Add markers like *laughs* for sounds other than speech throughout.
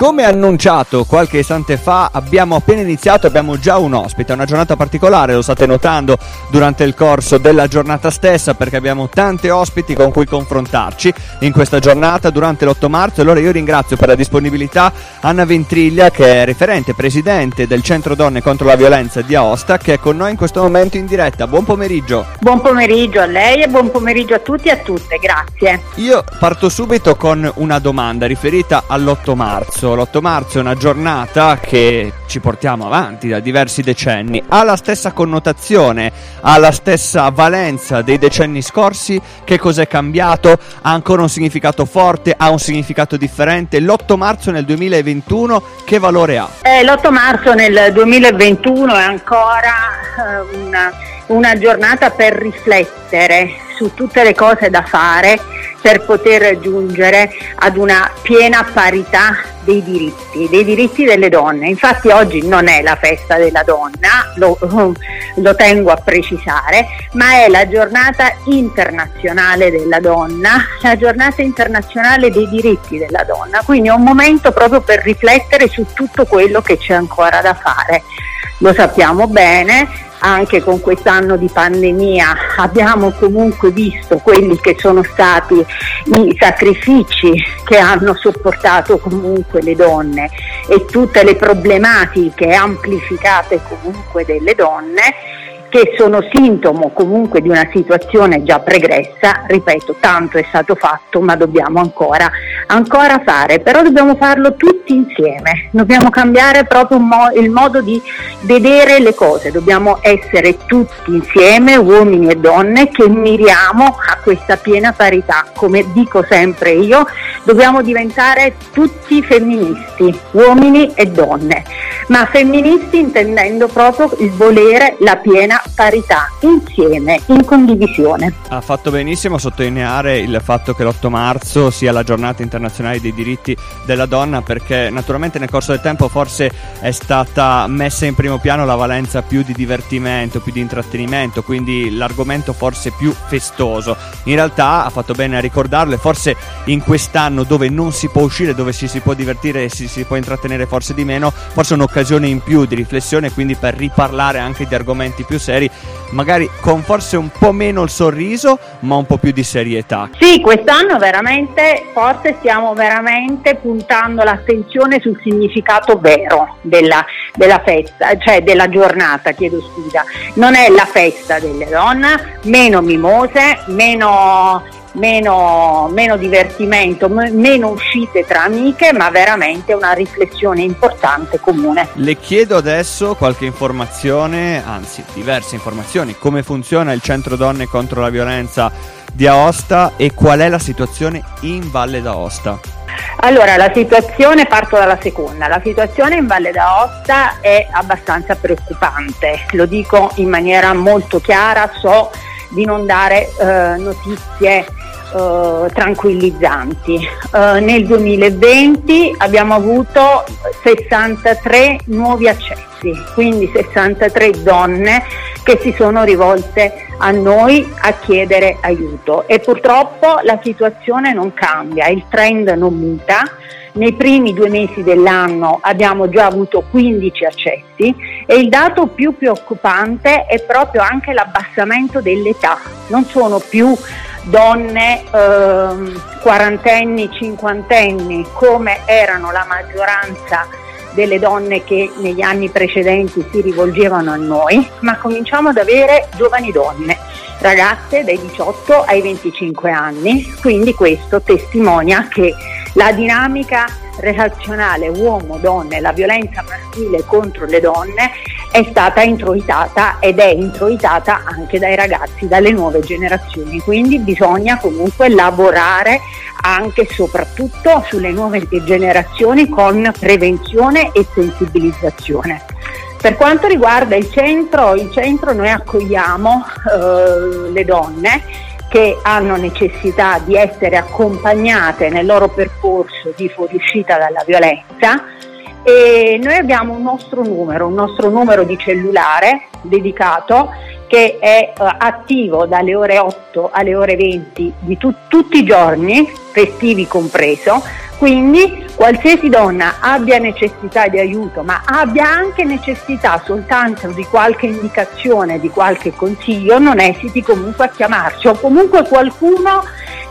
Come annunciato qualche istante fa, abbiamo appena iniziato, abbiamo già un ospite, è una giornata particolare, lo state notando durante il corso della giornata stessa perché abbiamo tanti ospiti con cui confrontarci in questa giornata durante l'8 marzo. Allora io ringrazio per la disponibilità Anna Ventriglia che è referente, presidente del Centro Donne contro la Violenza di Aosta che è con noi in questo momento in diretta. Buon pomeriggio. Buon pomeriggio a lei e buon pomeriggio a tutti e a tutte, grazie. Io parto subito con una domanda riferita all'8 marzo l'8 marzo è una giornata che ci portiamo avanti da diversi decenni, ha la stessa connotazione, ha la stessa valenza dei decenni scorsi, che cos'è cambiato, ha ancora un significato forte, ha un significato differente, l'8 marzo nel 2021 che valore ha? Eh, l'8 marzo nel 2021 è ancora eh, una, una giornata per riflettere su tutte le cose da fare per poter giungere ad una piena parità dei diritti, dei diritti delle donne. Infatti oggi non è la festa della donna, lo, *laughs* lo, tengo a precisare, ma è la giornata internazionale della donna, la giornata internazionale dei diritti della donna. Quindi è un momento proprio per riflettere su tutto quello che c'è ancora da fare. Lo sappiamo bene, anche con quest'anno di pandemia abbiamo comunque visto quelli che sono stati i sacrifici che hanno sopportato comunque le donne e tutte le problematiche amplificate comunque delle donne che sono sintomo comunque di una situazione già pregressa, ripeto, tanto è stato fatto, ma dobbiamo ancora, ancora fare, però dobbiamo farlo tutti insieme, dobbiamo cambiare proprio mo- il modo di vedere le cose, dobbiamo essere tutti insieme, uomini e donne, che miriamo a questa piena parità, come dico sempre io, dobbiamo diventare tutti femministi, uomini e donne, ma femministi intendendo proprio il volere la piena parità, insieme, in condivisione. Ha fatto benissimo a sottolineare il fatto che l'8 marzo sia la giornata internazionale dei diritti della donna perché naturalmente nel corso del tempo forse è stata messa in primo piano la valenza più di divertimento, più di intrattenimento, quindi l'argomento forse più festoso. In realtà ha fatto bene a ricordarlo e forse in quest'anno dove non si può uscire, dove ci si può divertire e si, si può intrattenere forse di meno, forse un'occasione in più di riflessione quindi per riparlare anche di argomenti più seri, magari con forse un po' meno il sorriso, ma un po' più di serietà. Sì, quest'anno veramente, forse stiamo veramente puntando l'attenzione sul significato vero della, della festa, cioè della giornata, chiedo scusa. Non è la festa delle donne, meno mimose, meno meno, meno divertimento, m- meno uscite tra amiche, ma veramente una riflessione importante comune. Le chiedo adesso qualche informazione, anzi diverse informazioni, come funziona il centro donne contro la violenza di Aosta e qual è la situazione in Valle d'Aosta. Allora, la situazione, parto dalla seconda, la situazione in Valle d'Aosta è abbastanza preoccupante, lo dico in maniera molto chiara, so di non dare eh, notizie Uh, tranquillizzanti. Uh, nel 2020 abbiamo avuto 63 nuovi accessi, quindi 63 donne che si sono rivolte a noi a chiedere aiuto e purtroppo la situazione non cambia, il trend non muta. Nei primi due mesi dell'anno abbiamo già avuto 15 accessi e il dato più preoccupante è proprio anche l'abbassamento dell'età. Non sono più donne eh, quarantenni, cinquantenni, come erano la maggioranza delle donne che negli anni precedenti si rivolgevano a noi, ma cominciamo ad avere giovani donne, ragazze dai 18 ai 25 anni, quindi questo testimonia che la dinamica relazionale uomo-donne, la violenza maschile contro le donne è stata introitata ed è introitata anche dai ragazzi, dalle nuove generazioni. Quindi bisogna comunque lavorare anche e soprattutto sulle nuove generazioni con prevenzione e sensibilizzazione. Per quanto riguarda il centro, il centro noi accogliamo eh, le donne che hanno necessità di essere accompagnate nel loro percorso di fuoriuscita dalla violenza e noi abbiamo un nostro numero, un nostro numero di cellulare dedicato che è uh, attivo dalle ore 8 alle ore 20 di tu- tutti i giorni, festivi compreso, quindi qualsiasi donna abbia necessità di aiuto, ma abbia anche necessità soltanto di qualche indicazione, di qualche consiglio, non esiti comunque a chiamarci o comunque qualcuno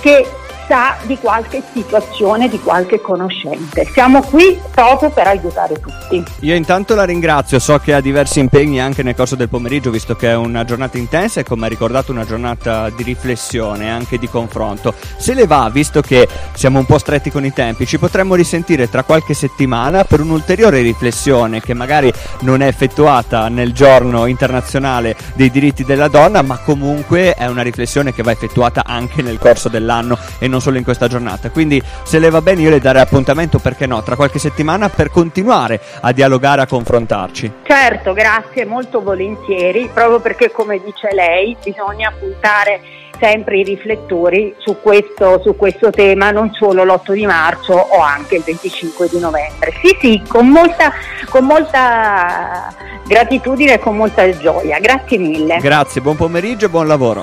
che sa di qualche situazione, di qualche conoscente. Siamo qui proprio per aiutare tutti. Io intanto la ringrazio, so che ha diversi impegni anche nel corso del pomeriggio, visto che è una giornata intensa e come ha ricordato una giornata di riflessione anche di confronto. Se le va, visto che siamo un po' stretti con i tempi, ci potremmo risentire tra qualche settimana per un'ulteriore riflessione che magari non è effettuata nel giorno internazionale dei diritti della donna, ma comunque è una riflessione che va effettuata anche nel corso dell'anno e non non solo in questa giornata. Quindi se le va bene io le darei appuntamento, perché no, tra qualche settimana per continuare a dialogare, a confrontarci. Certo, grazie, molto volentieri, proprio perché come dice lei bisogna puntare sempre i riflettori su questo, su questo, tema, non solo l'8 di marzo o anche il 25 di novembre. Sì, sì, con molta, con molta gratitudine e con molta gioia. Grazie mille. Grazie, buon pomeriggio e buon lavoro.